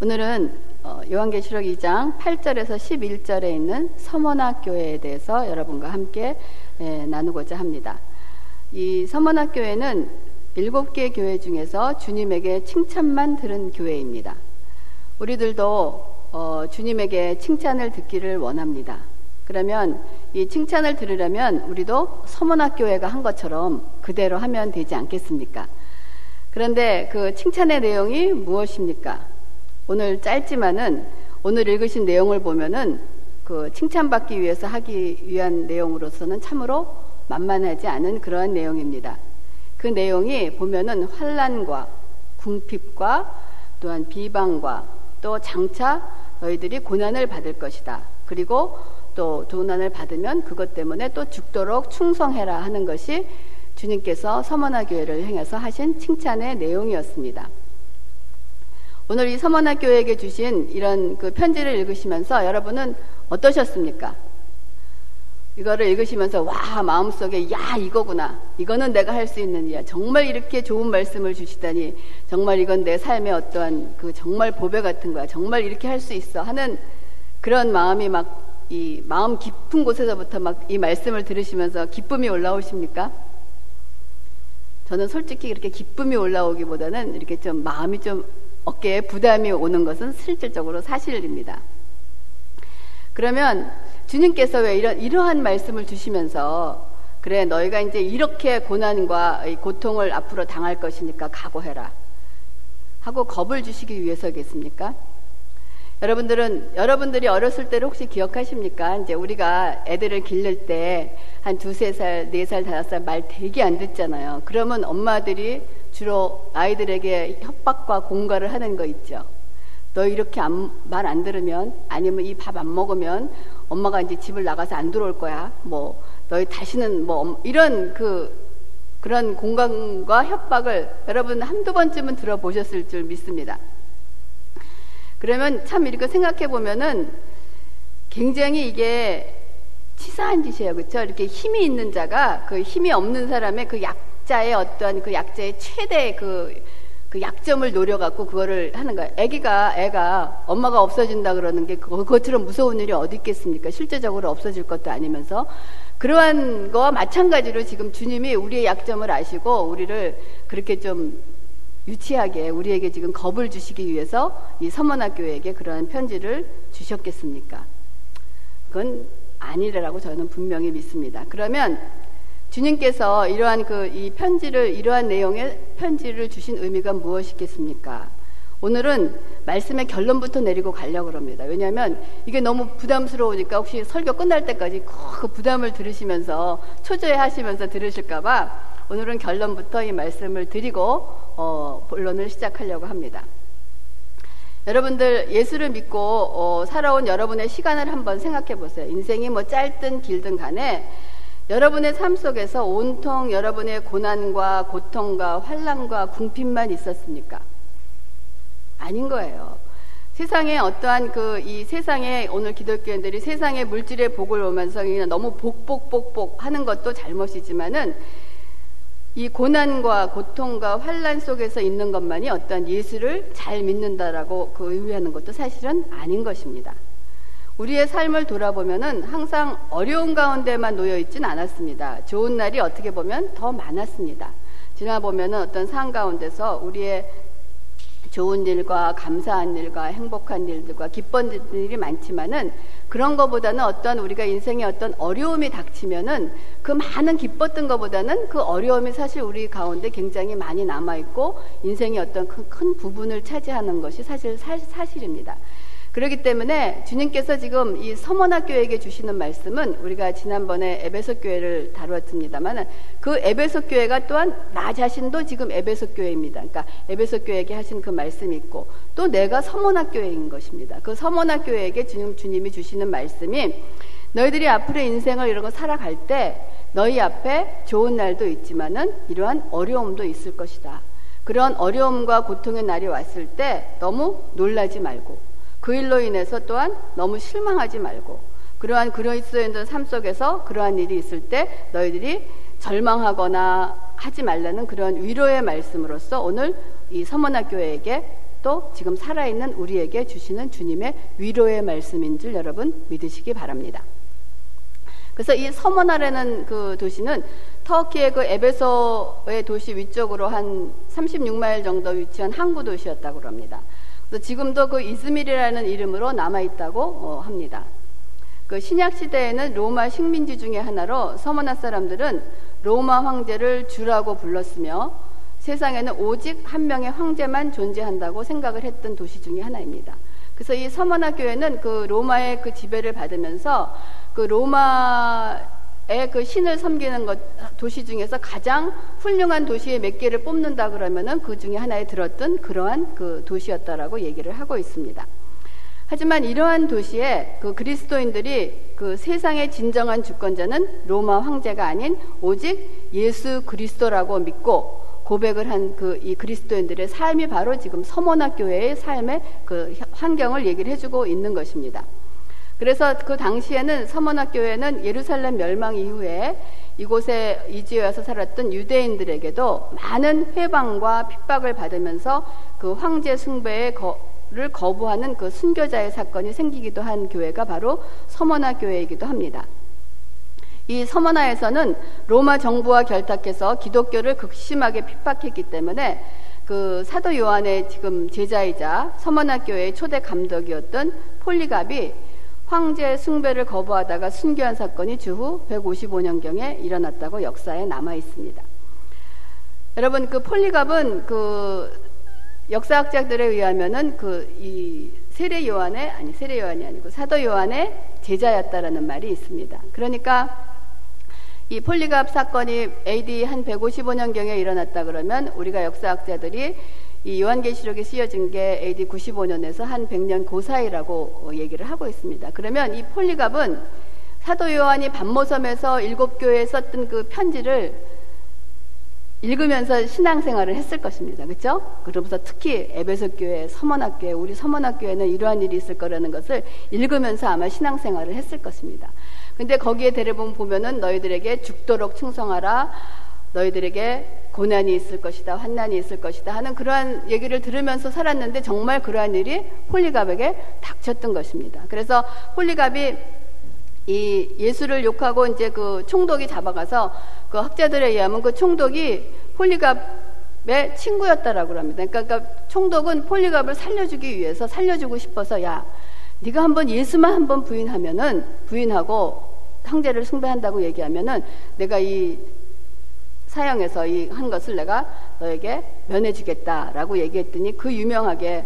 오늘은 어, 요한계시록 2장 8절에서 11절에 있는 서머나 교회에 대해서 여러분과 함께 예, 나누고자 합니다. 이 서머나 교회는 일곱 개 교회 중에서 주님에게 칭찬만 들은 교회입니다. 우리들도 어, 주님에게 칭찬을 듣기를 원합니다. 그러면 이 칭찬을 들으려면 우리도 서머나 교회가 한 것처럼 그대로 하면 되지 않겠습니까? 그런데 그 칭찬의 내용이 무엇입니까? 오늘 짧지만은 오늘 읽으신 내용을 보면은 그 칭찬받기 위해서 하기 위한 내용으로서는 참으로 만만하지 않은 그러한 내용입니다. 그 내용이 보면은 환란과 궁핍과 또한 비방과 또 장차 너희들이 고난을 받을 것이다. 그리고 또 도난을 받으면 그것 때문에 또 죽도록 충성해라 하는 것이 주님께서 서머나 교회를 향해서 하신 칭찬의 내용이었습니다. 오늘 이 서머나 교회에게 주신 이런 그 편지를 읽으시면서 여러분은 어떠셨습니까? 이거를 읽으시면서 와 마음속에 야 이거구나 이거는 내가 할 수 있는 일이야 정말 이렇게 좋은 말씀을 주시다니 정말 이건 내 삶의 어떠한 그 정말 보배 같은 거야 정말 이렇게 할 수 있어 하는 그런 마음이 막 이 마음 깊은 곳에서부터 막 이 말씀을 들으시면서 기쁨이 올라오십니까? 저는 솔직히 이렇게 기쁨이 올라오기보다는 이렇게 좀 마음이 좀 어깨에 부담이 오는 것은 실질적으로 사실입니다. 그러면 주님께서 왜 이런, 이러한 말씀을 주시면서 그래, 너희가 이제 이렇게 고난과 고통을 앞으로 당할 것이니까 각오해라. 하고 겁을 주시기 위해서겠습니까? 여러분들은, 여러분들이 어렸을 때를 혹시 기억하십니까? 이제 우리가 애들을 기를 때 한 두세 살, 네 살, 다섯 살 말 되게 안 듣잖아요. 그러면 엄마들이 주로 아이들에게 협박과 공갈을 하는 거 있죠. 너 이렇게 말 안 들으면 아니면 이 밥 안 먹으면 엄마가 이제 집을 나가서 안 들어올 거야. 뭐 너희 다시는 뭐 이런 그 그런 공간과 협박을 여러분 한두 번쯤은 들어보셨을 줄 믿습니다. 그러면 참 이렇게 생각해 보면은 굉장히 이게 치사한 짓이에요. 그렇죠? 이렇게 힘이 있는 자가 그 힘이 없는 사람의 그 약 약자의 어떤 그 약자의 최대 그, 그 약점을 노려갖고 그거를 하는 거예요. 애기가, 애가 엄마가 없어진다 그러는 게 그것처럼 무서운 일이 어디 있겠습니까? 실제적으로 없어질 것도 아니면서 그러한 거와 마찬가지로 지금 주님이 우리의 약점을 아시고 우리를 그렇게 좀 유치하게 우리에게 지금 겁을 주시기 위해서 이 서문학교에게 그러한 편지를 주셨겠습니까? 그건 아니라고 저는 분명히 믿습니다. 그러면 주님께서 이러한 그 이 편지를 이러한 내용의 편지를 주신 의미가 무엇이겠습니까? 오늘은 말씀의 결론부터 내리고 가려고 합니다. 왜냐하면 이게 너무 부담스러우니까 혹시 설교 끝날 때까지 그 부담을 들으시면서 초조해 하시면서 들으실까봐 오늘은 결론부터 이 말씀을 드리고 어, 본론을 시작하려고 합니다. 여러분들 예수를 믿고 어, 살아온 여러분의 시간을 한번 생각해 보세요. 인생이 뭐 짧든 길든 간에 여러분의 삶 속에서 온통 여러분의 고난과 고통과 환란과 궁핍만 있었습니까? 아닌 거예요. 세상에 어떠한 그 이 세상에 오늘 기독교인들이 세상의 물질의 복을 오면서 그냥 너무 복복복복 하는 것도 잘못이지만은 이 고난과 고통과 환란 속에서 있는 것만이 어떠한 예수를 잘 믿는다라고 그 의미하는 것도 사실은 아닌 것입니다. 우리의 삶을 돌아보면은 항상 어려운 가운데만 놓여 있진 않았습니다. 좋은 날이 어떻게 보면 더 많았습니다. 지나 보면은 어떤 상 가운데서 우리의 좋은 일과 감사한 일과 행복한 일들과 기쁜 일들이 많지만은 그런 것보다는 어떤 우리가 인생에 어떤 어려움이 닥치면은 그 많은 기뻤던 것보다는 그 어려움이 사실 우리 가운데 굉장히 많이 남아 있고 인생의 어떤 큰, 큰 부분을 차지하는 것이 사실 사, 사실입니다. 그렇기 때문에 주님께서 지금 이 서머나 교회에게 주시는 말씀은 우리가 지난번에 에베소 교회를 다루었습니다만 그 에베소 교회가 또한 나 자신도 지금 에베소 교회입니다. 그러니까 에베소 교회에게 하신 그 말씀이 있고 또 내가 서머나 교회인 것입니다. 그 서머나 교회에게 주님 주님이 주시는 말씀이 너희들이 앞으로 인생을 이러고 살아갈 때 너희 앞에 좋은 날도 있지만은 이러한 어려움도 있을 것이다. 그런 어려움과 고통의 날이 왔을 때 너무 놀라지 말고 그 일로 인해서 또한 너무 실망하지 말고 그러한 그리스도인들 삶 속에서 그러한 일이 있을 때 너희들이 절망하거나 하지 말라는 그런 위로의 말씀으로서 오늘 이 서문학 교회에게 또 지금 살아있는 우리에게 주시는 주님의 위로의 말씀인 줄 여러분 믿으시기 바랍니다. 그래서 이 서머나라는 그 도시는 터키의 그 에베소의 도시 위쪽으로 한 36마일 정도 위치한 항구 도시였다고 합니다. 그래서 지금도 그 이즈밀이라는 이름으로 남아 있다고 어, 합니다. 그 신약 시대에는 로마 식민지 중의 하나로 서머나 사람들은 로마 황제를 주라고 불렀으며 세상에는 오직 한 명의 황제만 존재한다고 생각을 했던 도시 중의 하나입니다. 그래서 이 서머나 교회는 그 로마의 그 지배를 받으면서 그 로마의 그 신을 섬기는 것 도시 중에서 가장 훌륭한 도시의 몇 개를 뽑는다 그러면은 그 중에 하나에 들었던 그러한 그 도시였다라고 얘기를 하고 있습니다. 하지만 이러한 도시에 그 그리스도인들이 그 세상의 진정한 주권자는 로마 황제가 아닌 오직 예수 그리스도라고 믿고 고백을 한 그 이 그리스도인들의 삶이 바로 지금 서머나 교회의 삶의 그 환경을 얘기를 해주고 있는 것입니다. 그래서 그 당시에는 서머나교회는 예루살렘 멸망 이후에 이곳에 이주해 와서 살았던 유대인들에게도 많은 회방과 핍박을 받으면서 그 황제 숭배의 를 거부하는 그 순교자의 사건이 생기기도 한 교회가 바로 서머나 교회이기도 합니다. 이 서머나에서는 로마 정부와 결탁해서 기독교를 극심하게 핍박했기 때문에 그 사도 요한의 지금 제자이자 서머나 교회의 초대 감독이었던 폴리갑이 황제 숭배를 거부하다가 순교한 사건이 주후 155년경에 일어났다고 역사에 남아 있습니다. 여러분 그 폴리갑은 그 역사학자들에 의하면은 그 이 세례 요한의 아니 세례 요한이 아니고 사도 요한의 제자였다라는 말이 있습니다. 그러니까 이 폴리갑 사건이 AD 한 155년경에 일어났다 그러면 우리가 역사학자들이 이 요한계시록에 쓰여진 게 AD 95년에서 한 100년 고 사이라고 얘기를 하고 있습니다. 그러면 이 폴리갑은 사도 요한이 반모섬에서 일곱 교회에 썼던 그 편지를 읽으면서 신앙생활을 했을 것입니다. 그렇죠? 그러면서 특히 에베소 교회, 서머나 교회, 우리 서머나 교회는 이러한 일이 있을 거라는 것을 읽으면서 아마 신앙생활을 했을 것입니다. 근데 거기에 대부분 보면은 너희들에게 죽도록 충성하라. 너희들에게 고난이 있을 것이다, 환난이 있을 것이다 하는 그러한 얘기를 들으면서 살았는데 정말 그러한 일이 폴리갑에게 닥쳤던 것입니다. 그래서 폴리갑이 이 예수를 욕하고 이제 그 총독이 잡아가서 그 학자들에 의하면 그 총독이 폴리갑의 친구였다라고 합니다. 그러니까, 그러니까 총독은 폴리갑을 살려주기 위해서 살려주고 싶어서 야 네가 한번 예수만 한번 부인하면은 부인하고 형제를 숭배한다고 얘기하면은 내가 이 사형에서 이 한 것을 내가 너에게 면해주겠다라고 얘기했더니 그 유명하게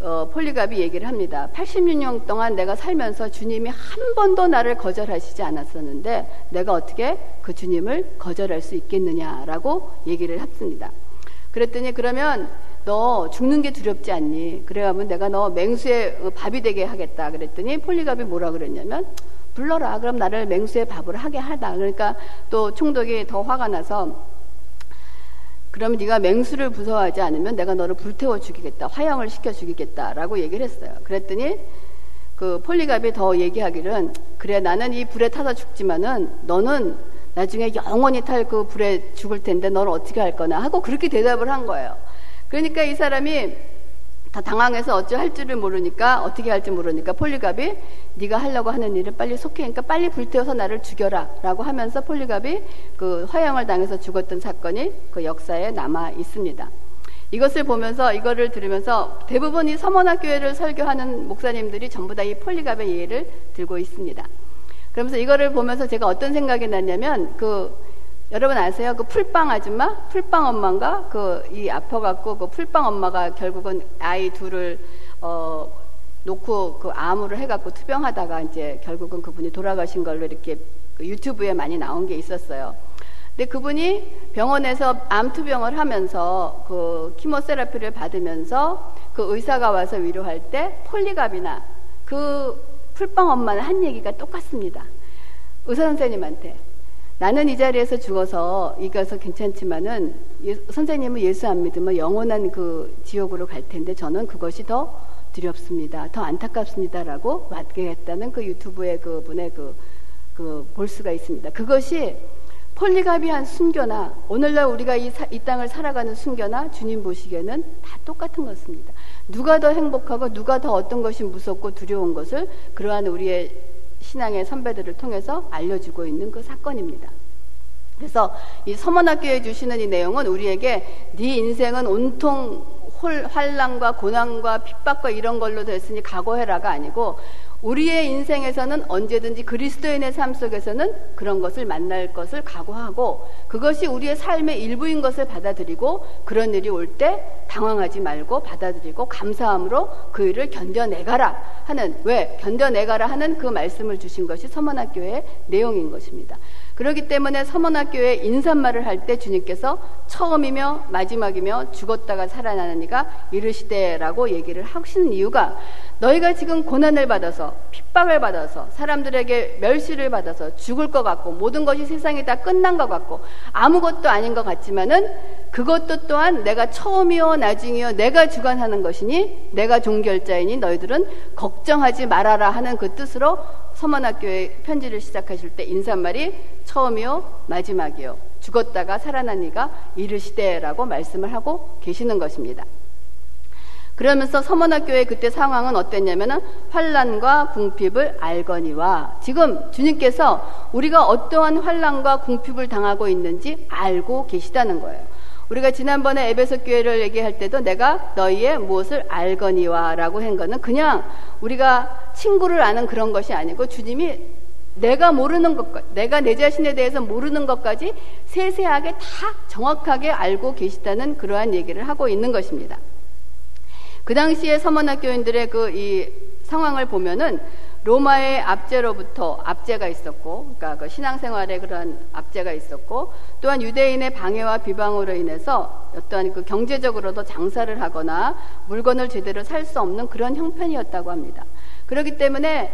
어, 폴리갑이 얘기를 합니다. 86년 동안 내가 살면서 주님이 한 번도 나를 거절하시지 않았었는데 내가 어떻게 그 주님을 거절할 수 있겠느냐라고 얘기를 했습니다. 그랬더니 그러면 너 죽는 게 두렵지 않니? 그래가면 내가 너 맹수의 밥이 되게 하겠다. 그랬더니 폴리갑이 뭐라 그랬냐면 불러라. 그럼 나를 맹수의 밥을 하게 하다. 그러니까 또 총독이 더 화가 나서 그러면 네가 맹수를 무서워하지 않으면 내가 너를 불태워 죽이겠다. 화형을 시켜 죽이겠다라고 얘기를 했어요. 그랬더니 그 폴리갑이 더 얘기하기를 그래 나는 이 불에 타서 죽지만은 너는 나중에 영원히 탈 그 불에 죽을 텐데 너는 어떻게 할 거나 하고 그렇게 대답을 한 거예요. 그러니까 이 사람이 다 당황해서 어찌 할 줄을 모르니까 어떻게 할지 모르니까 폴리갑이 네가 하려고 하는 일을 빨리 속해 그러니까 빨리 불태워서 나를 죽여라라고 하면서 폴리갑이 그 화형을 당해서 죽었던 사건이 그 역사에 남아 있습니다. 이것을 보면서 이거를 들으면서 대부분 이 서머나 교회를 설교하는 목사님들이 전부 다 이 폴리갑의 예를 들고 있습니다. 그러면서 이거를 보면서 제가 어떤 생각이 났냐면 그 여러분 아세요? 그 풀빵 아줌마? 풀빵 엄마인가? 그, 이 아파갖고 그 풀빵 엄마가 결국은 아이 둘을, 어, 놓고 그 암으로 해갖고 투병하다가 이제 결국은 그분이 돌아가신 걸로 이렇게 그 유튜브에 많이 나온 게 있었어요. 근데 그분이 병원에서 암 투병을 하면서 그 키모세라피를 받으면서 그 의사가 와서 위로할 때 폴리갑이나 그 풀빵 엄마는 한 얘기가 똑같습니다. 의사 선생님한테 나는 이 자리에서 죽어서 이겨서 괜찮지만은 예, 선생님은 예수 안 믿으면 영원한 그 지옥으로 갈 텐데 저는 그것이 더 두렵습니다. 더 안타깝습니다라고 맞게 했다는 그 유튜브의 그 분의 그, 그 볼 수가 있습니다. 그것이 폴리가비한 순교나 오늘날 우리가 이, 사, 이 땅을 살아가는 순교나 주님 보시기에는 다 똑같은 것입니다. 누가 더 행복하고 누가 더 어떤 것이 무섭고 두려운 것을 그러한 우리의 신앙의 선배들을 통해서 알려주고 있는 그 사건입니다. 그래서 이 서문학교에 주시는 이 내용은 우리에게 네 인생은 온통 홀, 환란과 고난과 핍박과 이런 걸로 됐으니 각오해라가 아니고 우리의 인생에서는 언제든지 그리스도인의 삶 속에서는 그런 것을 만날 것을 각오하고 그것이 우리의 삶의 일부인 것을 받아들이고 그런 일이 올 때 당황하지 말고 받아들이고 감사함으로 그 일을 견뎌내가라 하는 왜 견뎌내가라 하는 그 말씀을 주신 것이 서문학교의 내용인 것입니다. 그렇기 때문에 서문학교에 인사말을 할 때 주님께서 처음이며 마지막이며 죽었다가 살아나는 이가 이르시되라고 얘기를 하시는 이유가 너희가 지금 고난을 받아서 핍박을 받아서 사람들에게 멸시를 받아서 죽을 것 같고 모든 것이 세상에 다 끝난 것 같고 아무것도 아닌 것 같지만은 그것도 또한 내가 처음이요 나중이요 내가 주관하는 것이니 내가 종결자이니 너희들은 걱정하지 말아라 하는 그 뜻으로 서문학교에 편지를 시작하실 때 인사말이 처음이요 마지막이요 죽었다가 살아난 이가 이르시되라고 말씀을 하고 계시는 것입니다. 그러면서 서문학교의 그때 상황은 어땠냐면은 환란과 궁핍을 알거니와 지금 주님께서 우리가 어떠한 환란과 궁핍을 당하고 있는지 알고 계시다는 거예요. 우리가 지난번에 에베소 교회를 얘기할 때도 내가 너희의 무엇을 알거니와라고 한 거는 그냥 우리가 친구를 아는 그런 것이 아니고 주님이 내가 모르는 것까지, 내가 내 자신에 대해서 모르는 것까지 세세하게 다 정확하게 알고 계시다는 그러한 얘기를 하고 있는 것입니다. 그 당시에 서문학교인들의 그 이 상황을 보면은 로마의 압제로부터 압제가 있었고, 그러니까 그 신앙생활에 그런 압제가 있었고, 또한 유대인의 방해와 비방으로 인해서 어떠한 그 경제적으로도 장사를 하거나 물건을 제대로 살 수 없는 그런 형편이었다고 합니다. 그렇기 때문에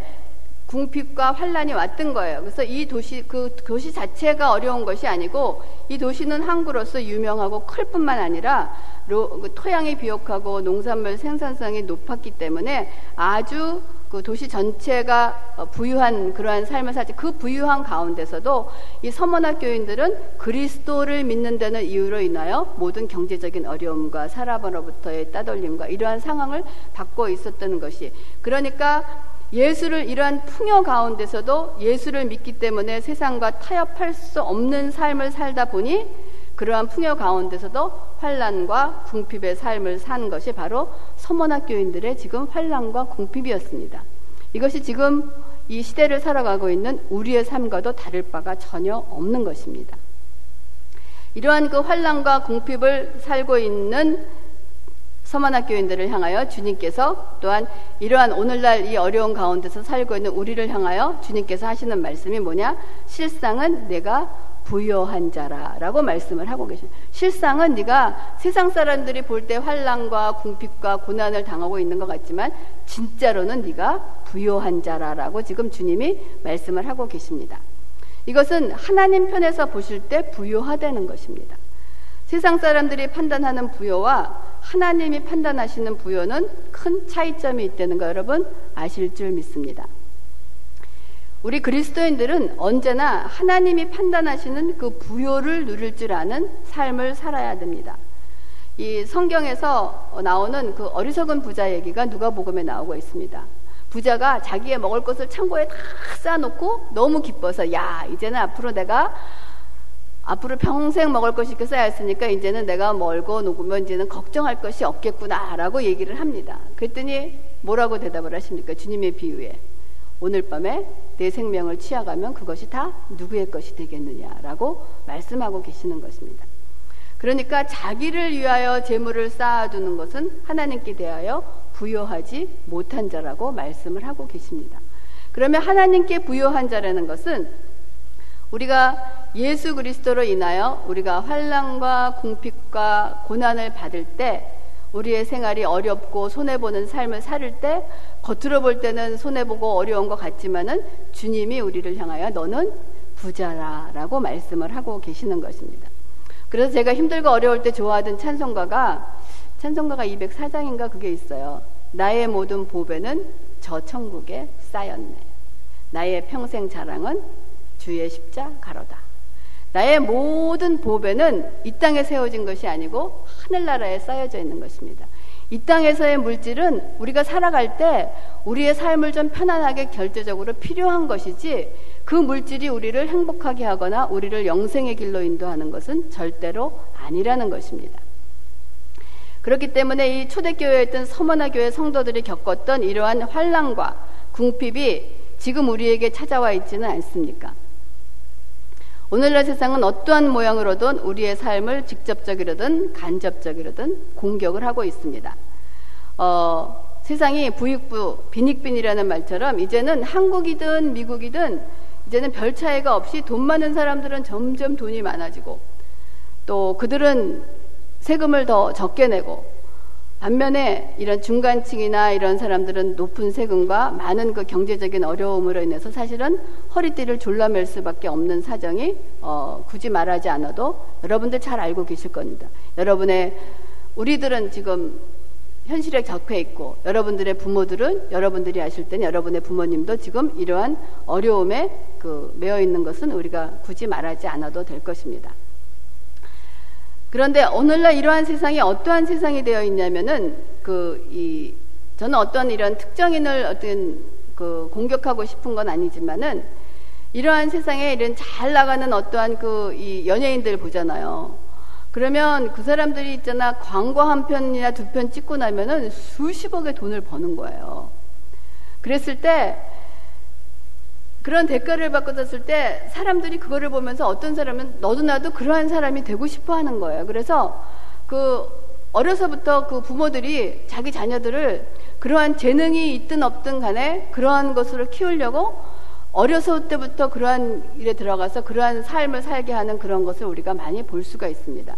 궁핍과 환란이 왔던 거예요. 그래서 이 도시 그 도시 자체가 어려운 것이 아니고 이 도시는 항구로서 유명하고 클 뿐만 아니라 그 토양이 비옥하고 농산물 생산성이 높았기 때문에 아주 그 도시 전체가 어, 부유한 그러한 삶을 살지 그 부유한 가운데서도 이 서문학교인들은 그리스도를 믿는 데는 이유로 인하여 모든 경제적인 어려움과 사람으로부터의 따돌림과 이러한 상황을 받고 있었다는 것이 그러니까 예수를 이러한 풍요 가운데서도 예수를 믿기 때문에 세상과 타협할 수 없는 삶을 살다 보니 그러한 풍요 가운데서도 환란과 궁핍의 삶을 산 것이 바로 서문학교인들의 지금 환란과 궁핍이었습니다. 이것이 지금 이 시대를 살아가고 있는 우리의 삶과도 다를 바가 전혀 없는 것입니다. 이러한 그 환란과 궁핍을 살고 있는 서만학교인들을 향하여 주님께서 또한 이러한 오늘날 이 어려운 가운데서 살고 있는 우리를 향하여 주님께서 하시는 말씀이 뭐냐? 실상은 내가 부여한 자라라고 말씀을 하고 계십니다. 실상은 네가 세상 사람들이 볼 때 환란과 궁핍과 고난을 당하고 있는 것 같지만 진짜로는 네가 부여한 자라라고 지금 주님이 말씀을 하고 계십니다. 이것은 하나님 편에서 보실 때 부여하다는 것입니다. 세상 사람들이 판단하는 부여와 하나님이 판단하시는 부여는 큰 차이점이 있다는 거 여러분 아실 줄 믿습니다. 우리 그리스도인들은 언제나 하나님이 판단하시는 그 부여를 누릴 줄 아는 삶을 살아야 됩니다. 이 성경에서 나오는 그 어리석은 부자 얘기가 누가복음에 나오고 있습니다. 부자가 자기의 먹을 것을 창고에 다 쌓아놓고 너무 기뻐서 야 이제는 앞으로 내가 앞으로 평생 먹을 것이 이렇게 쌓였으니까 이제는 내가 멀고 녹으면 이제는 걱정할 것이 없겠구나라고 얘기를 합니다. 그랬더니 뭐라고 대답을 하십니까? 주님의 비유에 오늘 밤에 내 생명을 취하가면 그것이 다 누구의 것이 되겠느냐라고 말씀하고 계시는 것입니다. 그러니까 자기를 위하여 재물을 쌓아두는 것은 하나님께 대하여 부여하지 못한 자라고 말씀을 하고 계십니다. 그러면 하나님께 부여한 자라는 것은 우리가 예수 그리스도로 인하여 우리가 환란과 궁핍과 고난을 받을 때 우리의 생활이 어렵고 손해보는 삶을 살을 때 겉으로 볼 때는 손해보고 어려운 것 같지만은 주님이 우리를 향하여 너는 부자라 라고 말씀을 하고 계시는 것입니다. 그래서 제가 힘들고 어려울 때 좋아하던 찬송가가 찬송가가 204장인가 그게 있어요. 나의 모든 보배는 저 천국에 쌓였네. 나의 평생 자랑은 주의 십자가로다. 나의 모든 보배는 이 땅에 세워진 것이 아니고 하늘나라에 쌓여져 있는 것입니다. 이 땅에서의 물질은 우리가 살아갈 때 우리의 삶을 좀 편안하게 결제적으로 필요한 것이지 그 물질이 우리를 행복하게 하거나 우리를 영생의 길로 인도하는 것은 절대로 아니라는 것입니다. 그렇기 때문에 이 초대교회에 있던 서머나 교회 성도들이 겪었던 이러한 환란과 궁핍이 지금 우리에게 찾아와 있지는 않습니까? 오늘날 세상은 어떠한 모양으로든 우리의 삶을 직접적이로든 간접적이로든 공격을 하고 있습니다. 어, 세상이 부익부, 빈익빈이라는 말처럼 이제는 한국이든 미국이든 이제는 별 차이가 없이 돈 많은 사람들은 점점 돈이 많아지고 또 그들은 세금을 더 적게 내고 반면에 이런 중간층이나 이런 사람들은 높은 세금과 많은 그 경제적인 어려움으로 인해서 사실은 허리띠를 졸라맬 수밖에 없는 사정이 어, 굳이 말하지 않아도 여러분들 잘 알고 계실 겁니다. 여러분의 우리들은 지금 현실에 적혀 있고 여러분들의 부모들은 여러분들이 아실 때는 여러분의 부모님도 지금 이러한 어려움에 그 매여 있는 것은 우리가 굳이 말하지 않아도 될 것입니다. 그런데 오늘날 이러한 세상이 어떠한 세상이 되어 있냐면은 그 이 저는 어떤 이런 특정인을 어떤 그 공격하고 싶은 건 아니지만은 이러한 세상에 이런 잘 나가는 어떠한 그 이 연예인들 보잖아요. 그러면 그 사람들이 있잖아 광고 한 편이나 두 편 찍고 나면은 수십억의 돈을 버는 거예요. 그랬을 때 그런 대가를 받고 졌을 때 사람들이 그거를 보면서 어떤 사람은 너도 나도 그러한 사람이 되고 싶어 하는 거예요. 그래서 그 어려서부터 그 부모들이 자기 자녀들을 그러한 재능이 있든 없든 간에 그러한 것으로 키우려고 어려서 때부터 그러한 일에 들어가서 그러한 삶을 살게 하는 그런 것을 우리가 많이 볼 수가 있습니다.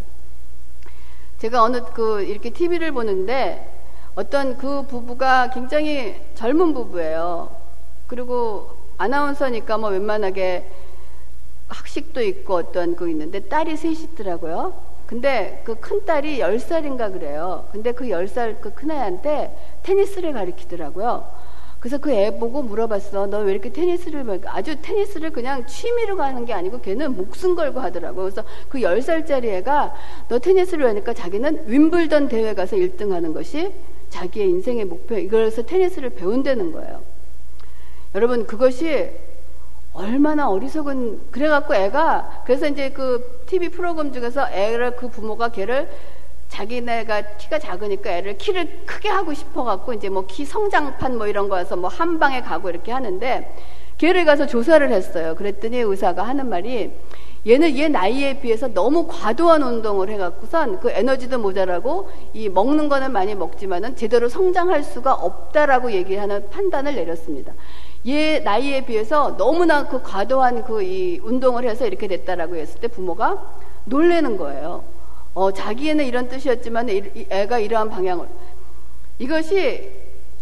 제가 어느 그 이렇게 TV를 보는데 어떤 그 부부가 굉장히 젊은 부부예요. 그리고 아나운서니까 뭐 웬만하게 학식도 있고 어떤 그 있는데 딸이 셋이 있더라고요. 근데 그 큰 딸이 10살인가 그래요. 근데 그 10살 그 큰애한테 테니스를 가르치더라고요. 그래서 그 애 보고 물어봤어. 너 왜 이렇게 테니스를 아주 테니스를 그냥 취미로 가는 게 아니고 걔는 목숨 걸고 하더라고. 그래서 그 10살짜리 애가 너 테니스를 하니까 자기는 윈블던 대회 가서 1등 하는 것이 자기의 인생의 목표. 이걸 해서 테니스를 배운다는 거예요. 여러분 그것이 얼마나 어리석은 그래갖고 애가 그래서 이제 그 TV 프로그램 중에서 애를 그 부모가 걔를 자기네가 키가 작으니까 애를 키를 크게 하고 싶어갖고 이제 뭐 키 성장판 뭐 이런 거에서 뭐 한 방에 가고 이렇게 하는데 걔를 가서 조사를 했어요. 그랬더니 의사가 하는 말이 얘는 얘 나이에 비해서 너무 과도한 운동을 해갖고선 그 에너지도 모자라고 이 먹는 거는 많이 먹지만은 제대로 성장할 수가 없다라고 얘기하는 판단을 내렸습니다. 얘 나이에 비해서 너무나 그 과도한 그 이 운동을 해서 이렇게 됐다라고 했을 때 부모가 놀래는 거예요. 어, 자기에는 이런 뜻이었지만 애가 이러한 방향을. 이것이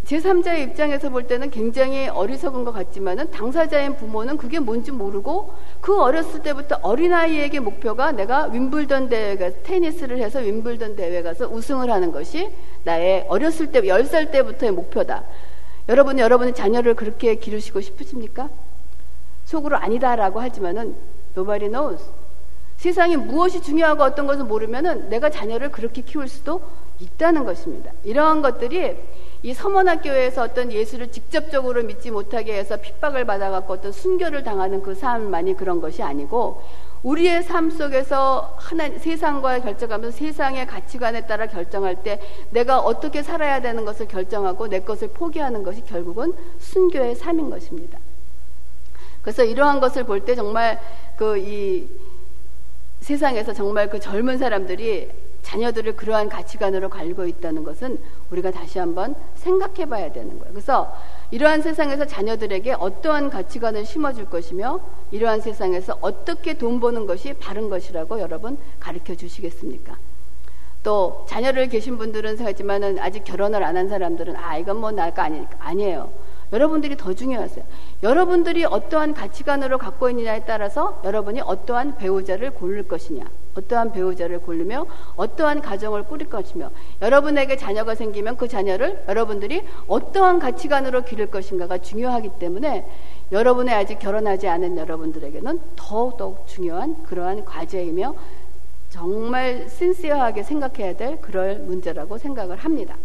제3자의 입장에서 볼 때는 굉장히 어리석은 것 같지만은 당사자인 부모는 그게 뭔지 모르고 그 어렸을 때부터 어린아이에게 목표가 내가 윈블던 대회 가서 테니스를 해서 윈블던 대회 가서 우승을 하는 것이 나의 어렸을 때, 10살 때부터의 목표다. 여러분, 여러분의 자녀를 그렇게 기르시고 싶으십니까? 속으로 아니다라고 하지만은 nobody knows. 세상에 무엇이 중요하고 어떤 것을 모르면은 내가 자녀를 그렇게 키울 수도 있다는 것입니다. 이러한 것들이 이 서문학교에서 어떤 예수를 직접적으로 믿지 못하게 해서 핍박을 받아갖고 어떤 순교를 당하는 그 삶만이 그런 것이 아니고 우리의 삶 속에서 하나 세상과 결정하면서 세상의 가치관에 따라 결정할 때 내가 어떻게 살아야 되는 것을 결정하고 내 것을 포기하는 것이 결국은 순교의 삶인 것입니다. 그래서 이러한 것을 볼 때 정말 그 이 세상에서 정말 그 젊은 사람들이 자녀들을 그러한 가치관으로 갈고 있다는 것은 우리가 다시 한번 생각해 봐야 되는 거예요. 그래서 이러한 세상에서 자녀들에게 어떠한 가치관을 심어줄 것이며 이러한 세상에서 어떻게 돈 버는 것이 바른 것이라고 여러분 가르쳐 주시겠습니까? 또 자녀를 계신 분들은 하지만은 아직 결혼을 안 한 사람들은 아 이건 뭐 나가 아니니까 아니에요. 여러분들이 더 중요하세요. 여러분들이 어떠한 가치관으로 갖고 있느냐에 따라서 여러분이 어떠한 배우자를 고를 것이냐. 어떠한 배우자를 고르며 어떠한 가정을 꾸릴 것이며 여러분에게 자녀가 생기면 그 자녀를 여러분들이 어떠한 가치관으로 기를 것인가가 중요하기 때문에 여러분의 아직 결혼하지 않은 여러분들에게는 더욱더욱 중요한 그러한 과제이며 정말 신시어하게 생각해야 될 그럴 문제라고 생각을 합니다.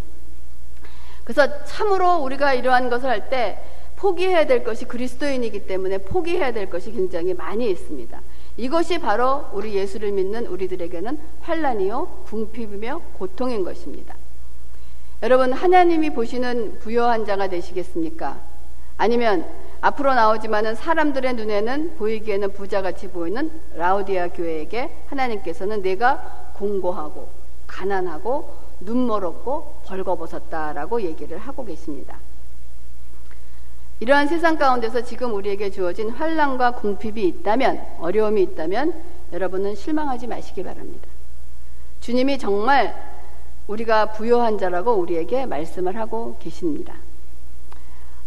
그래서 참으로 우리가 이러한 것을 할 때 포기해야 될 것이 그리스도인이기 때문에 포기해야 될 것이 굉장히 많이 있습니다. 이것이 바로 우리 예수를 믿는 우리들에게는 환란이요 궁핍이며 고통인 것입니다. 여러분 하나님이 보시는 부여한 자가 되시겠습니까? 아니면 앞으로 나오지만은 사람들의 눈에는 보이기에는 부자같이 보이는 라우디아 교회에게 하나님께서는 내가 공고하고 가난하고 눈멀었고 벌거벗었다라고 얘기를 하고 계십니다. 이러한 세상 가운데서 지금 우리에게 주어진 환란과 궁핍이 있다면 어려움이 있다면 여러분은 실망하지 마시기 바랍니다. 주님이 정말 우리가 부여한 자라고 우리에게 말씀을 하고 계십니다.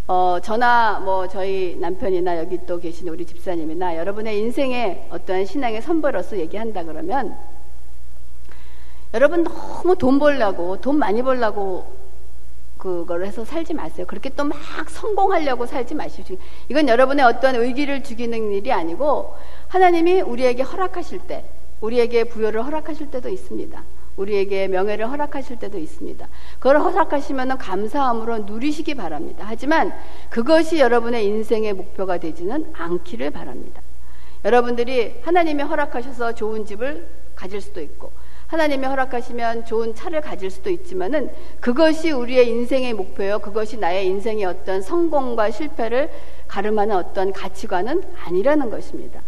어, 저나 뭐 저희 남편이나 여기 또 계신 우리 집사님이나 여러분의 인생에 어떠한 신앙의 선배로서 얘기한다 그러면 여러분 너무 돈 벌려고 돈 많이 벌려고 그걸 해서 살지 마세요. 그렇게 또 막 성공하려고 살지 마시고 이건 여러분의 어떠한 의기를 죽이는 일이 아니고 하나님이 우리에게 허락하실 때 우리에게 부여를 허락하실 때도 있습니다. 우리에게 명예를 허락하실 때도 있습니다. 그걸 허락하시면 감사함으로 누리시기 바랍니다. 하지만 그것이 여러분의 인생의 목표가 되지는 않기를 바랍니다. 여러분들이 하나님이 허락하셔서 좋은 집을 가질 수도 있고 하나님이 허락하시면 좋은 차를 가질 수도 있지만은 그것이 우리의 인생의 목표요. 그것이 나의 인생의 어떤 성공과 실패를 가름하는 어떤 가치관은 아니라는 것입니다.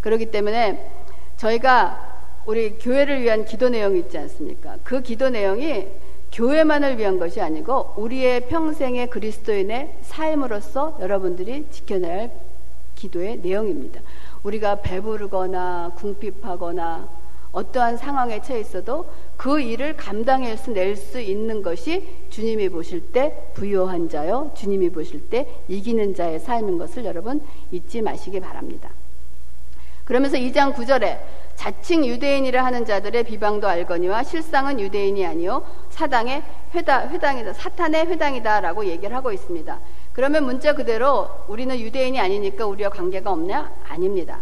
그렇기 때문에 저희가 우리 교회를 위한 기도 내용이 있지 않습니까? 그 기도 내용이 교회만을 위한 것이 아니고 우리의 평생의 그리스도인의 삶으로서 여러분들이 할 기도의 내용입니다. 우리가 배부르거나 궁핍하거나 어떠한 상황에 처해 있어도 그 일을 감당해낼 수 있는 것이 주님이 보실 때 부요한 자요, 주님이 보실 때 이기는 자의 삶인 것을 여러분 잊지 마시기 바랍니다. 그러면서 2장 9절에 자칭 유대인이라 하는 자들의 비방도 알거니와 실상은 유대인이 아니요 사당의 회당, 회당이다 사탄의 회당이다라고 얘기를 하고 있습니다. 그러면 문자 그대로 우리는 유대인이 아니니까 우리와 관계가 없냐? 아닙니다.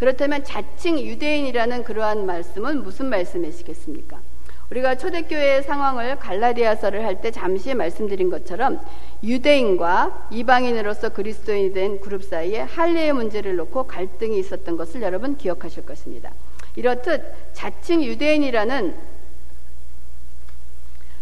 그렇다면 자칭 유대인이라는 그러한 말씀은 무슨 말씀이시겠습니까? 우리가 초대교회의 상황을 갈라디아서를 할 때 잠시 말씀드린 것처럼 유대인과 이방인으로서 그리스도인이 된 그룹 사이에 할례의 문제를 놓고 갈등이 있었던 것을 여러분 기억하실 것입니다. 이렇듯 자칭 유대인이라는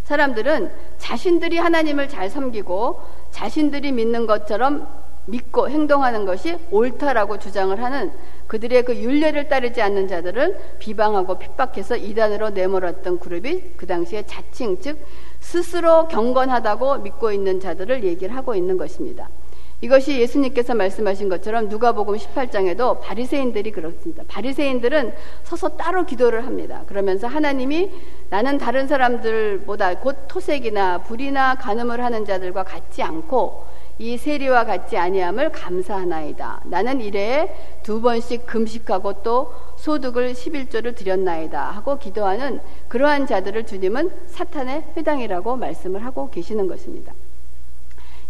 사람들은 자신들이 하나님을 잘 섬기고 자신들이 믿는 것처럼 믿고 행동하는 것이 옳다라고 주장을 하는 그들의 그 윤례를 따르지 않는 자들을 비방하고 핍박해서 이단으로 내몰았던 그룹이 그 당시에 자칭 즉 스스로 경건하다고 믿고 있는 자들을 얘기를 하고 있는 것입니다. 이것이 예수님께서 말씀하신 것처럼 누가복음 18장에도 바리새인들이 그렇습니다. 바리새인들은 서서 따로 기도를 합니다. 그러면서 하나님이 나는 다른 사람들보다 곧 토색이나 불이나 간음을 하는 자들과 같지 않고 이 세리와 같지 아니함을 감사하나이다. 나는 이래에 두 번씩 금식하고 또 소득을 11조를 드렸나이다 하고 기도하는 그러한 자들을 주님은 사탄의 회당이라고 말씀을 하고 계시는 것입니다.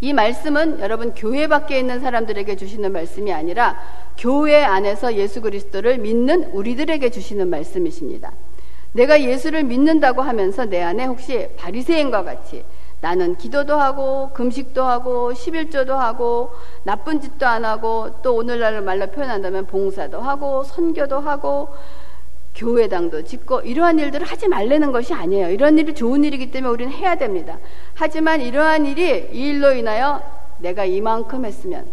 이 말씀은 여러분 교회 밖에 있는 사람들에게 주시는 말씀이 아니라 교회 안에서 예수 그리스도를 믿는 우리들에게 주시는 말씀이십니다. 내가 예수를 믿는다고 하면서 내 안에 혹시 바리새인과 같이 나는 기도도 하고 금식도 하고 11조도 하고 나쁜 짓도 안 하고 또 오늘날 말로 표현한다면 봉사도 하고 선교도 하고 교회당도 짓고 이러한 일들을 하지 말라는 것이 아니에요. 이런 일이 좋은 일이기 때문에 우리는 해야 됩니다. 하지만 이러한 일이 이 일로 인하여 내가 이만큼 했으면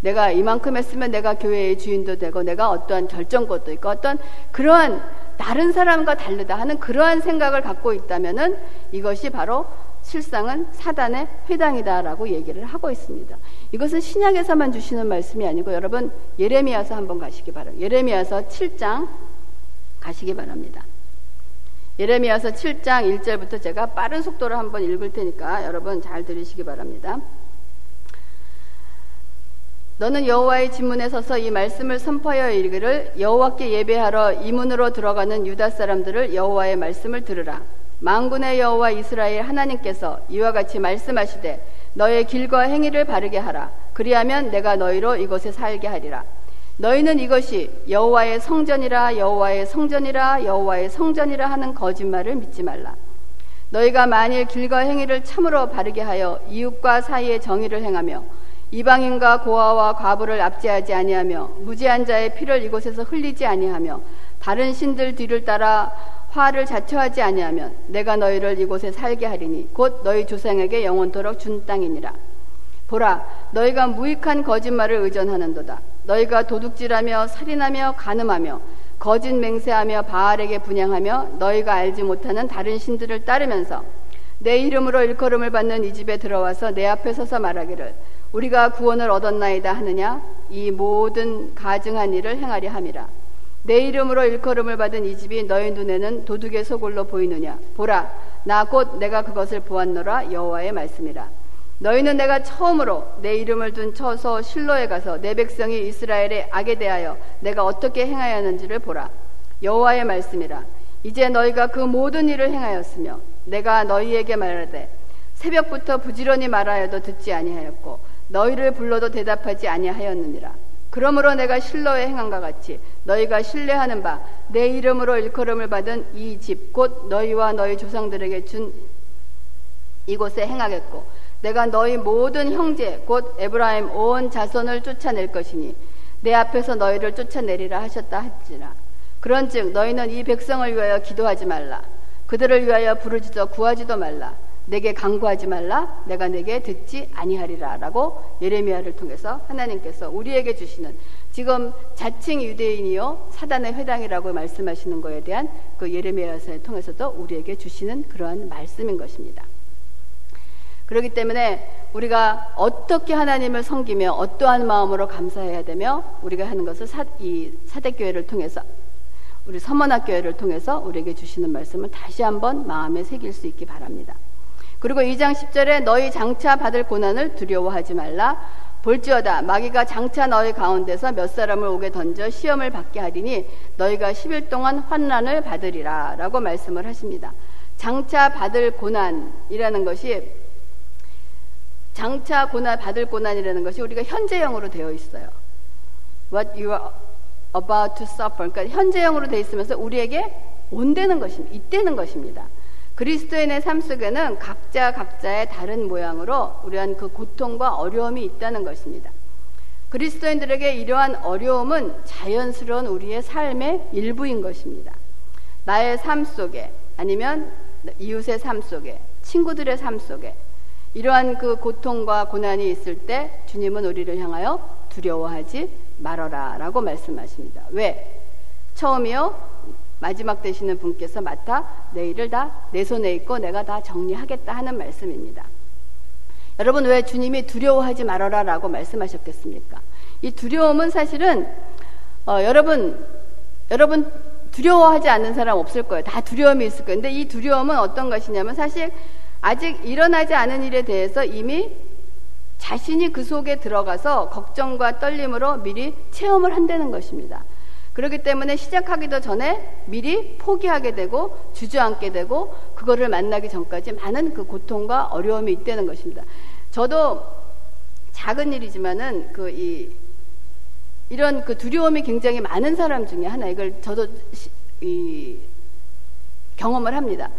내가 이만큼 했으면 내가 교회의 주인도 되고 내가 어떠한 결정권도 있고 어떤 그러한 다른 사람과 다르다 하는 그러한 생각을 갖고 있다면은 이것이 바로 실상은 사단의 회당이다라고 얘기를 하고 있습니다. 이것은 신약에서만 주시는 말씀이 아니고 여러분 예레미야서 한번 가시기 바랍니다. 예레미야서 7장 가시기 바랍니다. 예레미야서 7장 1절부터 제가 빠른 속도로 한번 읽을 테니까 여러분 잘 들으시기 바랍니다. 너는 여호와의 진문에 서서 이 말씀을 선포하여 이르기를 여호와께 예배하러 이 문으로 들어가는 유다 사람들을 여호와의 말씀을 들으라. 만군의 여호와 이스라엘 하나님께서 이와 같이 말씀하시되 너의 길과 행위를 바르게 하라. 그리하면 내가 너희로 이곳에 살게 하리라. 너희는 이것이 여호와의 성전이라 여호와의 성전이라 여호와의 성전이라 하는 거짓말을 믿지 말라. 너희가 만일 길과 행위를 참으로 바르게 하여 이웃과 사이에 정의를 행하며 이방인과 고아와 과부를 압제하지 아니하며 무지한 자의 피를 이곳에서 흘리지 아니하며 다른 신들 뒤를 따라 화를 자처하지 아니하면 내가 너희를 이곳에 살게 하리니 곧 너희 조상에게 영원토록 준 땅이니라. 보라, 너희가 무익한 거짓말을 의존하는도다. 너희가 도둑질하며 살인하며 간음하며 거짓 맹세하며 바알에게 분양하며 너희가 알지 못하는 다른 신들을 따르면서 내 이름으로 일컬음을 받는 이 집에 들어와서 내 앞에 서서 말하기를 우리가 구원을 얻었나이다 하느냐 이 모든 가증한 일을 행하려 함이라 내 이름으로 일컬음을 받은 이 집이 너희 눈에는 도둑의 소굴로 보이느냐? 보라 나 곧 내가 그것을 보았노라 여호와의 말씀이라. 너희는 내가 처음으로 내 이름을 둔 처소 실로에 가서 내 백성이 이스라엘의 악에 대하여 내가 어떻게 행하였는지를 보라. 여호와의 말씀이라. 이제 너희가 그 모든 일을 행하였으며 내가 너희에게 말하되 새벽부터 부지런히 말하여도 듣지 아니하였고 너희를 불러도 대답하지 아니하였느니라 그러므로 내가 실로에 행한과 같이 너희가 신뢰하는 바 내 이름으로 일컬음을 받은 이 집 곧 너희와 너희 조상들에게 준 이곳에 행하겠고 내가 너희 모든 형제 곧 에브라임 온 자손을 쫓아낼 것이니 내 앞에서 너희를 쫓아내리라 하셨다 하지라. 그런즉 너희는 이 백성을 위하여 기도하지 말라. 그들을 위하여 부르지도 구하지도 말라 내게 강구하지 말라 내가 내게 듣지 아니하리라라고 예레미야를 통해서 하나님께서 우리에게 주시는 지금 자칭 유대인이요 사단의 회당이라고 말씀하시는 것에 대한 그 예레미야서를 통해서도 우리에게 주시는 그러한 말씀인 것입니다. 그렇기 때문에 우리가 어떻게 하나님을 섬기며 어떠한 마음으로 감사해야 되며 우리가 하는 것을 사, 이 사대교회를 통해서 우리 서문학교회를 통해서 우리에게 주시는 말씀을 다시 한번 마음에 새길 수 있기 바랍니다. 그리고 2장 10절에 너희 장차 받을 고난을 두려워하지 말라. 볼지어다 마귀가 장차 너희 가운데서 몇 사람을 오게 던져 시험을 받게 하리니 너희가 10일 동안 환난을 받으리라 라고 말씀을 하십니다. 장차 받을 고난이라는 것이 장차 고난 받을 고난이라는 것이 우리가 현재형으로 되어 있어요. What you are about to suffer. 그러니까 현재형으로 되어 있으면서 우리에게 온되는 것입니다. 이때는 것입니다. 그리스도인의 삶 속에는 각자 각자의 다른 모양으로 우리한 그 고통과 어려움이 있다는 것입니다. 그리스도인들에게 이러한 어려움은 자연스러운 우리의 삶의 일부인 것입니다. 나의 삶 속에 아니면 이웃의 삶 속에 친구들의 삶 속에 이러한 그 고통과 고난이 있을 때 주님은 우리를 향하여 두려워하지 말어라 라고 말씀하십니다. 왜? 처음이요. 마지막 되시는 분께서 맡아 내 일을 다 내 손에 있고 내가 다 정리하겠다 하는 말씀입니다. 여러분 왜 주님이 두려워하지 말아라 라고 말씀하셨겠습니까? 이 두려움은 사실은 어, 여러분 여러분 두려워하지 않는 사람 없을 거예요. 다 두려움이 있을 거예요. 근데 이 두려움은 어떤 것이냐면 사실 아직 일어나지 않은 일에 대해서 이미 자신이 그 속에 들어가서 걱정과 떨림으로 미리 체험을 한다는 것입니다. 그렇기 때문에 시작하기도 전에 미리 포기하게 되고 주저앉게 되고 그거를 만나기 전까지 많은 그 고통과 어려움이 있다는 것입니다. 저도 작은 일이지만은 그 이 이런 그 두려움이 굉장히 많은 사람 중에 하나 이걸 저도 시, 이 경험을 합니다.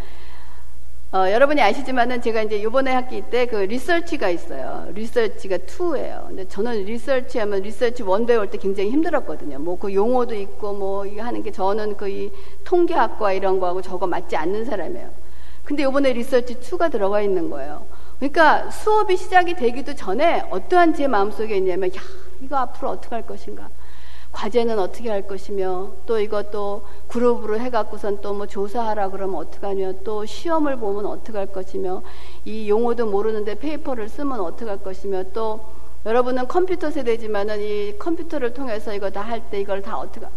어, 여러분이 아시지만은 제가 이제 요번에 학기 때 그 리서치가 있어요. 리서치가 2예요. 근데 저는 리서치 하면 리서치 원 배울 때 굉장히 힘들었거든요. 뭐 그 용어도 있고 뭐 이거 하는 게 저는 그 이 통계학과 이런 거하고 저거 맞지 않는 사람이에요. 근데 요번에 Research 2가 들어가 있는 거예요. 그러니까 수업이 시작이 되기도 전에 어떠한 제 마음속에 있냐면 야, 이거 앞으로 어떻게 할 것인가? 과제는 어떻게 할 것이며 또 이것도 그룹으로 해갖고선 또 뭐 조사하라 그러면 어떡하냐 또 시험을 보면 어떻게 할 것이며 이 용어도 모르는데 paper를 쓰면 어떻게 할 것이며 또 여러분은 컴퓨터 세대지만은 이 컴퓨터를 통해서 이거 다 할 때 이걸 다 어떻게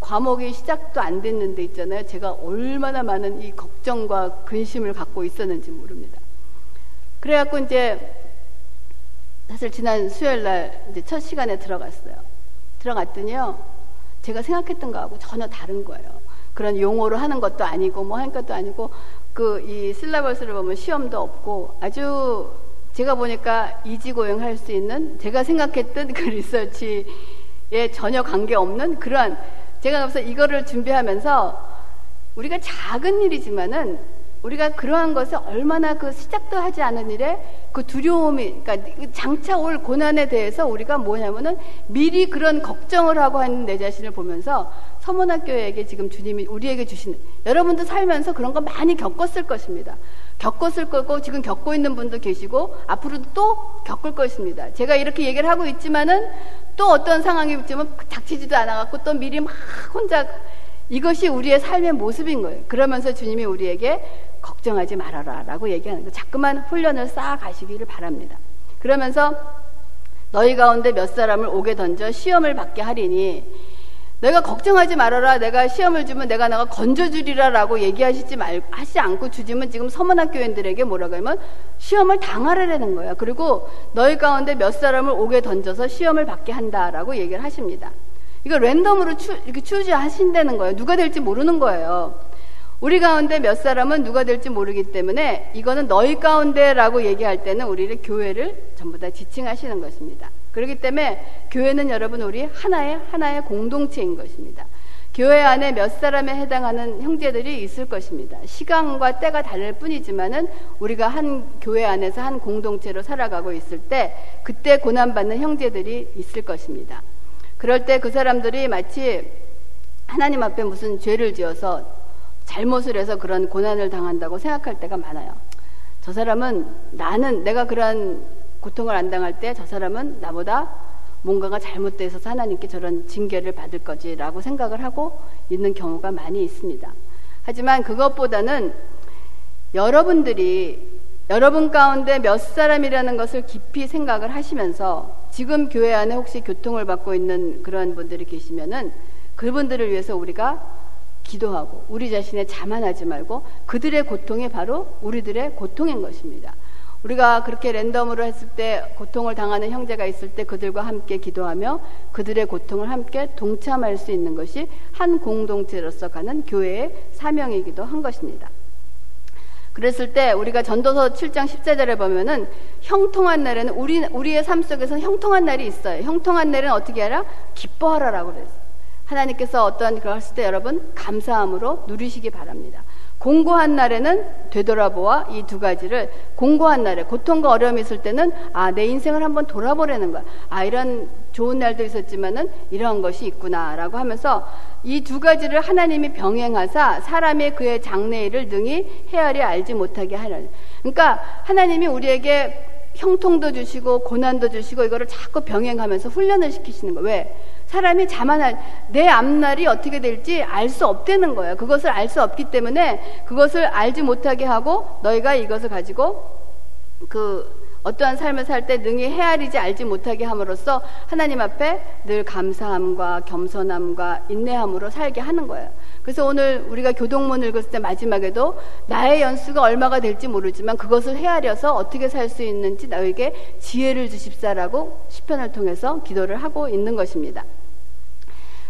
과목이 시작도 안 됐는데 있잖아요. 제가 얼마나 많은 이 걱정과 근심을 갖고 있었는지 모릅니다. 그래갖고 이제 사실 지난 수요일 날 이제 첫 시간에 들어갔어요. 들어갔더니요. 제가 생각했던 거하고 전혀 다른 거예요. 그런 용어로 하는 것도 아니고 뭐 하는 것도 아니고 그 이 실라버스를 보면 시험도 없고 아주 제가 보니까 이지고용 할 수 있는 제가 생각했던 그 리서치에 전혀 관계 없는 그러한 제가 그래서 이거를 준비하면서 우리가 작은 일이지만은 우리가 그러한 것을 얼마나 그 시작도 하지 않은 일에 그 두려움이, 그러니까 장차 올 고난에 대해서 우리가 뭐냐면은 미리 그런 걱정을 하고 하는 내 자신을 보면서 서문학교에게 지금 주님이 우리에게 주시는 여러분도 살면서 그런 거 많이 겪었을 것입니다. 겪었을 거고 지금 겪고 있는 분도 계시고 앞으로도 또 겪을 것입니다. 제가 이렇게 얘기를 하고 있지만은 또 어떤 상황이 있지만 닥치지도 않아갖고 또 미리 막 혼자 이것이 우리의 삶의 모습인 거예요. 그러면서 주님이 우리에게 걱정하지 말아라 라고 얘기하는 거 자꾸만 훈련을 쌓아 가시기를 바랍니다. 그러면서 너희 가운데 몇 사람을 오게 던져 시험을 받게 하리니 내가 걱정하지 말아라. 내가 시험을 주면 내가 나가 건져주리라라고 얘기하시지 말 하지 않고 주님은 지금 서문학 교인들에게 뭐라고 하면 시험을 당하라는 거예요. 그리고 너희 가운데 몇 사람을 오게 던져서 시험을 받게 한다라고 얘기를 하십니다. 이거 랜덤으로 추, 이렇게 추지하신다는 거예요. 누가 될지 모르는 거예요. 우리 가운데 몇 사람은 누가 될지 모르기 때문에 이거는 너희 가운데라고 얘기할 때는 우리를 교회를 전부 다 지칭하시는 것입니다. 그렇기 때문에 교회는 여러분 우리 하나의 하나의 공동체인 것입니다. 교회 안에 몇 사람에 해당하는 형제들이 있을 것입니다. 시간과 때가 다를 뿐이지만은 우리가 한 교회 안에서 한 공동체로 살아가고 있을 때 그때 고난받는 형제들이 있을 것입니다. 그럴 때 그 사람들이 마치 하나님 앞에 무슨 죄를 지어서 잘못을 해서 그런 고난을 당한다고 생각할 때가 많아요. 저 사람은 나는 내가 그런 고통을 안 당할 때 저 사람은 나보다 뭔가가 잘못돼서 하나님께 저런 징계를 받을 거지라고 생각을 하고 있는 경우가 많이 있습니다. 하지만 그것보다는 여러분들이 여러분 가운데 몇 사람이라는 것을 깊이 생각을 하시면서 지금 교회 안에 혹시 교통을 받고 있는 그런 분들이 계시면은 그분들을 위해서 우리가 기도하고 우리 자신의 자만하지 말고 그들의 고통이 바로 우리들의 고통인 것입니다. 우리가 그렇게 랜덤으로 했을 때 고통을 당하는 형제가 있을 때 그들과 함께 기도하며 그들의 고통을 함께 동참할 수 있는 것이 한 공동체로서 가는 교회의 사명이기도 한 것입니다. 그랬을 때 우리가 전도서 7장 14절에 보면은 형통한 날에는 우리 우리의 삶 속에서는 형통한 날이 있어요. 형통한 날은 어떻게 하라? 기뻐하라라고 그랬어요. 하나님께서 어떤 그걸 했을 때 여러분 감사함으로 누리시기 바랍니다. 공고한 날에는 되돌아보아 이 두 가지를 공고한 날에 고통과 어려움이 있을 때는 아 내 인생을 한번 돌아보라는 거야. 아 이런 좋은 날도 있었지만은 이러한 것이 있구나라고 하면서 이 두 가지를 하나님이 병행하사 사람의 그의 장래일을 능히 헤아려 알지 못하게 하는. 그러니까 하나님이 우리에게 형통도 주시고 고난도 주시고 이거를 자꾸 병행하면서 훈련을 시키시는 거예요. 왜? 사람이 자만할 내 앞날이 어떻게 될지 알 수 없다는 거예요. 그것을 알 수 없기 때문에 그것을 알지 못하게 하고 너희가 이것을 가지고 그 어떠한 삶을 살 때 능히 헤아리지 알지 못하게 함으로써 하나님 앞에 늘 감사함과 겸손함과 인내함으로 살게 하는 거예요. 그래서 오늘 우리가 교동문 읽었을 때 마지막에도 나의 연수가 얼마가 될지 모르지만 그것을 헤아려서 어떻게 살 수 있는지 너에게 지혜를 주십사라고 시편을 통해서 기도를 하고 있는 것입니다.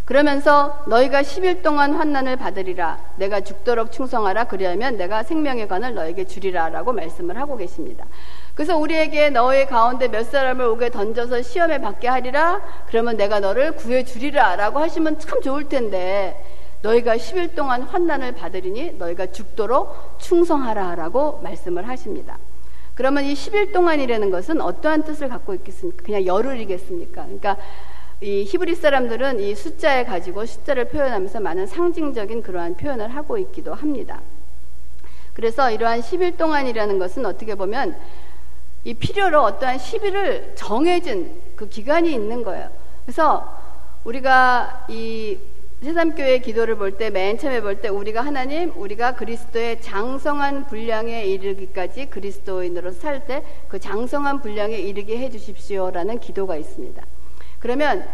그러면서 너희가 10일 동안 환난을 받으리라 내가 죽도록 충성하라 그리하면 내가 생명의 관을 너에게 주리라라고 말씀을 하고 계십니다. 그래서 우리에게 너의 가운데 몇 사람을 오게 던져서 시험에 받게 하리라 그러면 내가 너를 구해 주리라라고 하시면 참 좋을 텐데 너희가 10일 동안 환난을 받으리니 너희가 죽도록 충성하라라고 말씀을 하십니다. 그러면 이 10일 동안이라는 것은 어떠한 뜻을 갖고 있겠습니까? 그냥 열흘이겠습니까? 그러니까 이 히브리 사람들은 이 숫자에 가지고 숫자를 표현하면서 많은 상징적인 그러한 표현을 하고 있기도 합니다. 그래서 이러한 10일 동안이라는 것은 어떻게 보면 이 필요로 어떠한 10일을 정해진 그 기간이 있는 거예요. 그래서 우리가 이 새삼교회 기도를 볼 때, 맨 처음에 볼 때, 우리가 하나님, 우리가 그리스도의 장성한 분량에 이르기까지 그리스도인으로 살 때 그 장성한 분량에 이르게 해 주십시오라는 기도가 있습니다. 그러면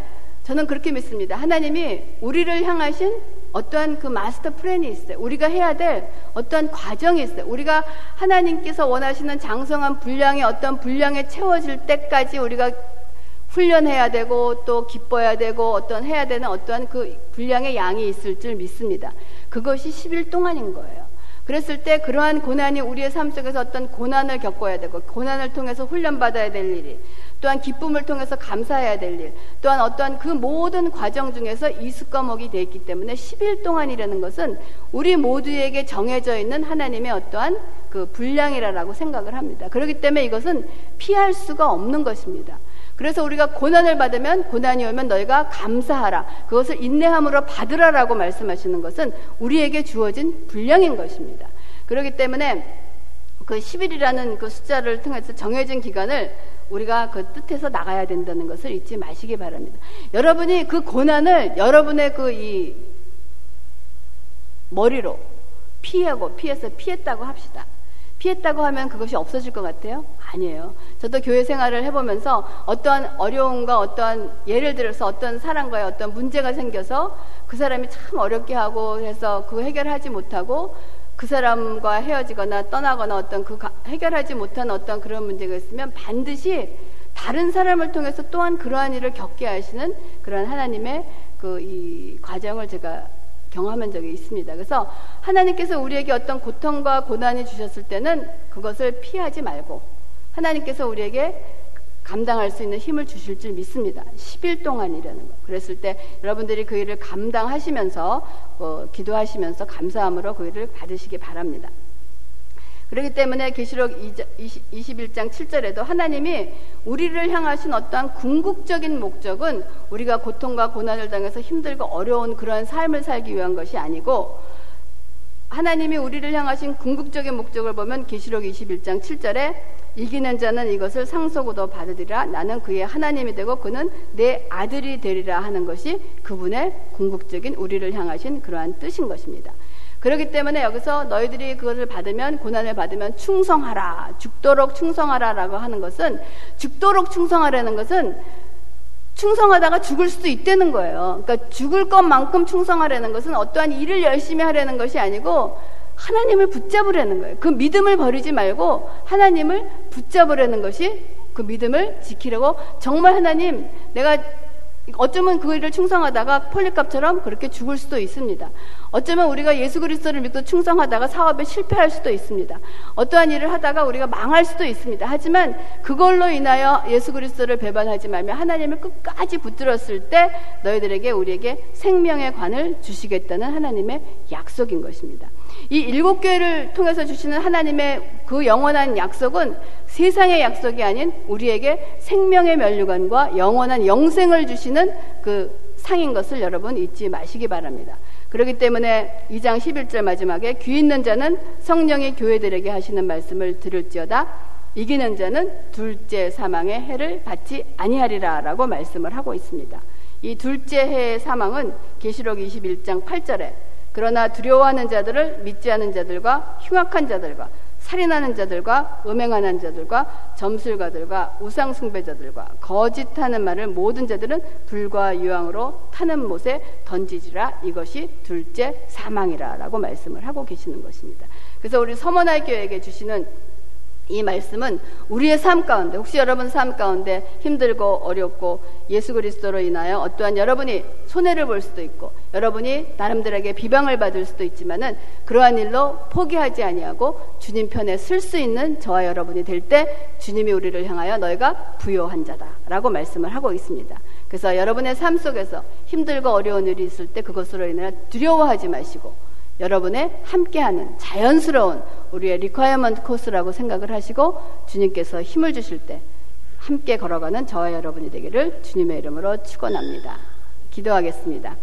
저는 그렇게 믿습니다. 하나님이 우리를 향하신 어떠한 그 마스터 플랜이 있어요. 우리가 해야 될 어떠한 과정이 있어요. 우리가 하나님께서 원하시는 장성한 분량의 어떤 분량에 채워질 때까지 우리가 훈련해야 되고 또 기뻐야 되고 어떤 해야 되는 어떠한 그 분량의 양이 있을 줄 믿습니다. 그것이 10일 동안인 거예요. 그랬을 때 그러한 고난이 우리의 삶 속에서 어떤 고난을 겪어야 되고 고난을 통해서 훈련받아야 될 일이 또한 기쁨을 통해서 감사해야 될 일, 또한 어떠한 그 모든 과정 중에서 이수과목이 되어 있기 때문에 10일 동안이라는 것은 우리 모두에게 정해져 있는 하나님의 어떠한 그 분량이라고 생각을 합니다. 그렇기 때문에 이것은 피할 수가 없는 것입니다. 그래서 우리가 고난을 받으면 고난이 오면 너희가 감사하라. 그것을 인내함으로 받으라라고 말씀하시는 것은 우리에게 주어진 분량인 것입니다. 그렇기 때문에 그 10일이라는 그 숫자를 통해서 정해진 기간을 우리가 그 뜻에서 나가야 된다는 것을 잊지 마시기 바랍니다. 여러분이 그 고난을 여러분의 그 이 머리로 피하고 피해서 피했다고 합시다. 피했다고 하면 그것이 없어질 것 같아요? 아니에요. 저도 교회 생활을 해보면서 어떠한 어려움과 어떠한 예를 들어서 어떤 사람과의 어떤 문제가 생겨서 그 사람이 참 어렵게 하고 해서 그 해결하지 못하고 그 사람과 헤어지거나 떠나거나 어떤 그 해결하지 못한 어떤 그런 문제가 있으면 반드시 다른 사람을 통해서 또한 그러한 일을 겪게 하시는 그런 하나님의 그 이 과정을 제가 경험한 적이 있습니다. 그래서 하나님께서 우리에게 어떤 고통과 고난이 주셨을 때는 그것을 피하지 말고 하나님께서 우리에게 감당할 수 있는 힘을 주실 줄 믿습니다. 10일 동안이라는 거. 그랬을 때 여러분들이 그 일을 감당하시면서 어, 기도하시면서 감사함으로 그 일을 받으시기 바랍니다. 그렇기 때문에 계시록 21장 7절에도 하나님이 우리를 향하신 어떠한 궁극적인 목적은 우리가 고통과 고난을 당해서 힘들고 어려운 그러한 삶을 살기 위한 것이 아니고 하나님이 우리를 향하신 궁극적인 목적을 보면 계시록 21장 7절에 이기는 자는 이것을 상속으로 받으리라 나는 그의 하나님이 되고 그는 내 아들이 되리라 하는 것이 그분의 궁극적인 우리를 향하신 그러한 뜻인 것입니다. 그렇기 때문에 여기서 너희들이 그것을 받으면 고난을 받으면 충성하라 죽도록 충성하라라고 하는 것은 죽도록 충성하라는 것은 충성하다가 죽을 수도 있다는 거예요. 그러니까 죽을 것만큼 충성하라는 것은 어떠한 일을 열심히 하려는 것이 아니고 하나님을 붙잡으려는 거예요. 그 믿음을 버리지 말고 하나님을 붙잡으려는 것이 그 믿음을 지키려고 정말 하나님 내가 어쩌면 그 일을 충성하다가 폴리값처럼 그렇게 죽을 수도 있습니다. 어쩌면 우리가 예수 그리스도를 믿고 충성하다가 사업에 실패할 수도 있습니다. 어떠한 일을 하다가 우리가 망할 수도 있습니다. 하지만 그걸로 인하여 예수 그리스도를 배반하지 말며 하나님을 끝까지 붙들었을 때 너희들에게 우리에게 생명의 관을 주시겠다는 하나님의 약속인 것입니다. 이 일곱 교회를 통해서 주시는 하나님의 그 영원한 약속은 세상의 약속이 아닌 우리에게 생명의 면류관과 영원한 영생을 주시는 그 상인 것을 여러분 잊지 마시기 바랍니다. 그렇기 때문에 2장 11절 마지막에 귀 있는 자는 성령의 교회들에게 하시는 말씀을 들을지어다 이기는 자는 둘째 사망의 해를 받지 아니하리라라고 말씀을 하고 있습니다. 이 둘째 해의 사망은 계시록 21장 8절에 그러나 두려워하는 자들을 믿지 않은 자들과 흉악한 자들과 살인하는 자들과 음행하는 자들과 점술가들과 우상숭배자들과 거짓하는 말을 모든 자들은 불과 유황으로 타는 못에 던지지라 이것이 둘째 사망이라라고 말씀을 하고 계시는 것입니다. 그래서 우리 서머날 교회에게 주시는 이 말씀은 우리의 삶 가운데 혹시 여러분 삶 가운데 힘들고 어렵고 예수 그리스도로 인하여 어떠한 여러분이 손해를 볼 수도 있고 여러분이 나름들에게 비방을 받을 수도 있지만은 그러한 일로 포기하지 아니하고 주님 편에 쓸 수 있는 저와 여러분이 될 때 주님이 우리를 향하여 너희가 부요한 자다라고 말씀을 하고 있습니다. 그래서 여러분의 삶 속에서 힘들고 어려운 일이 있을 때 그것으로 인해 두려워하지 마시고 여러분의 함께하는 자연스러운 우리의 requirement course라고 생각을 하시고 주님께서 힘을 주실 때 함께 걸어가는 저와 여러분이 되기를 주님의 이름으로 축원합니다. 기도하겠습니다.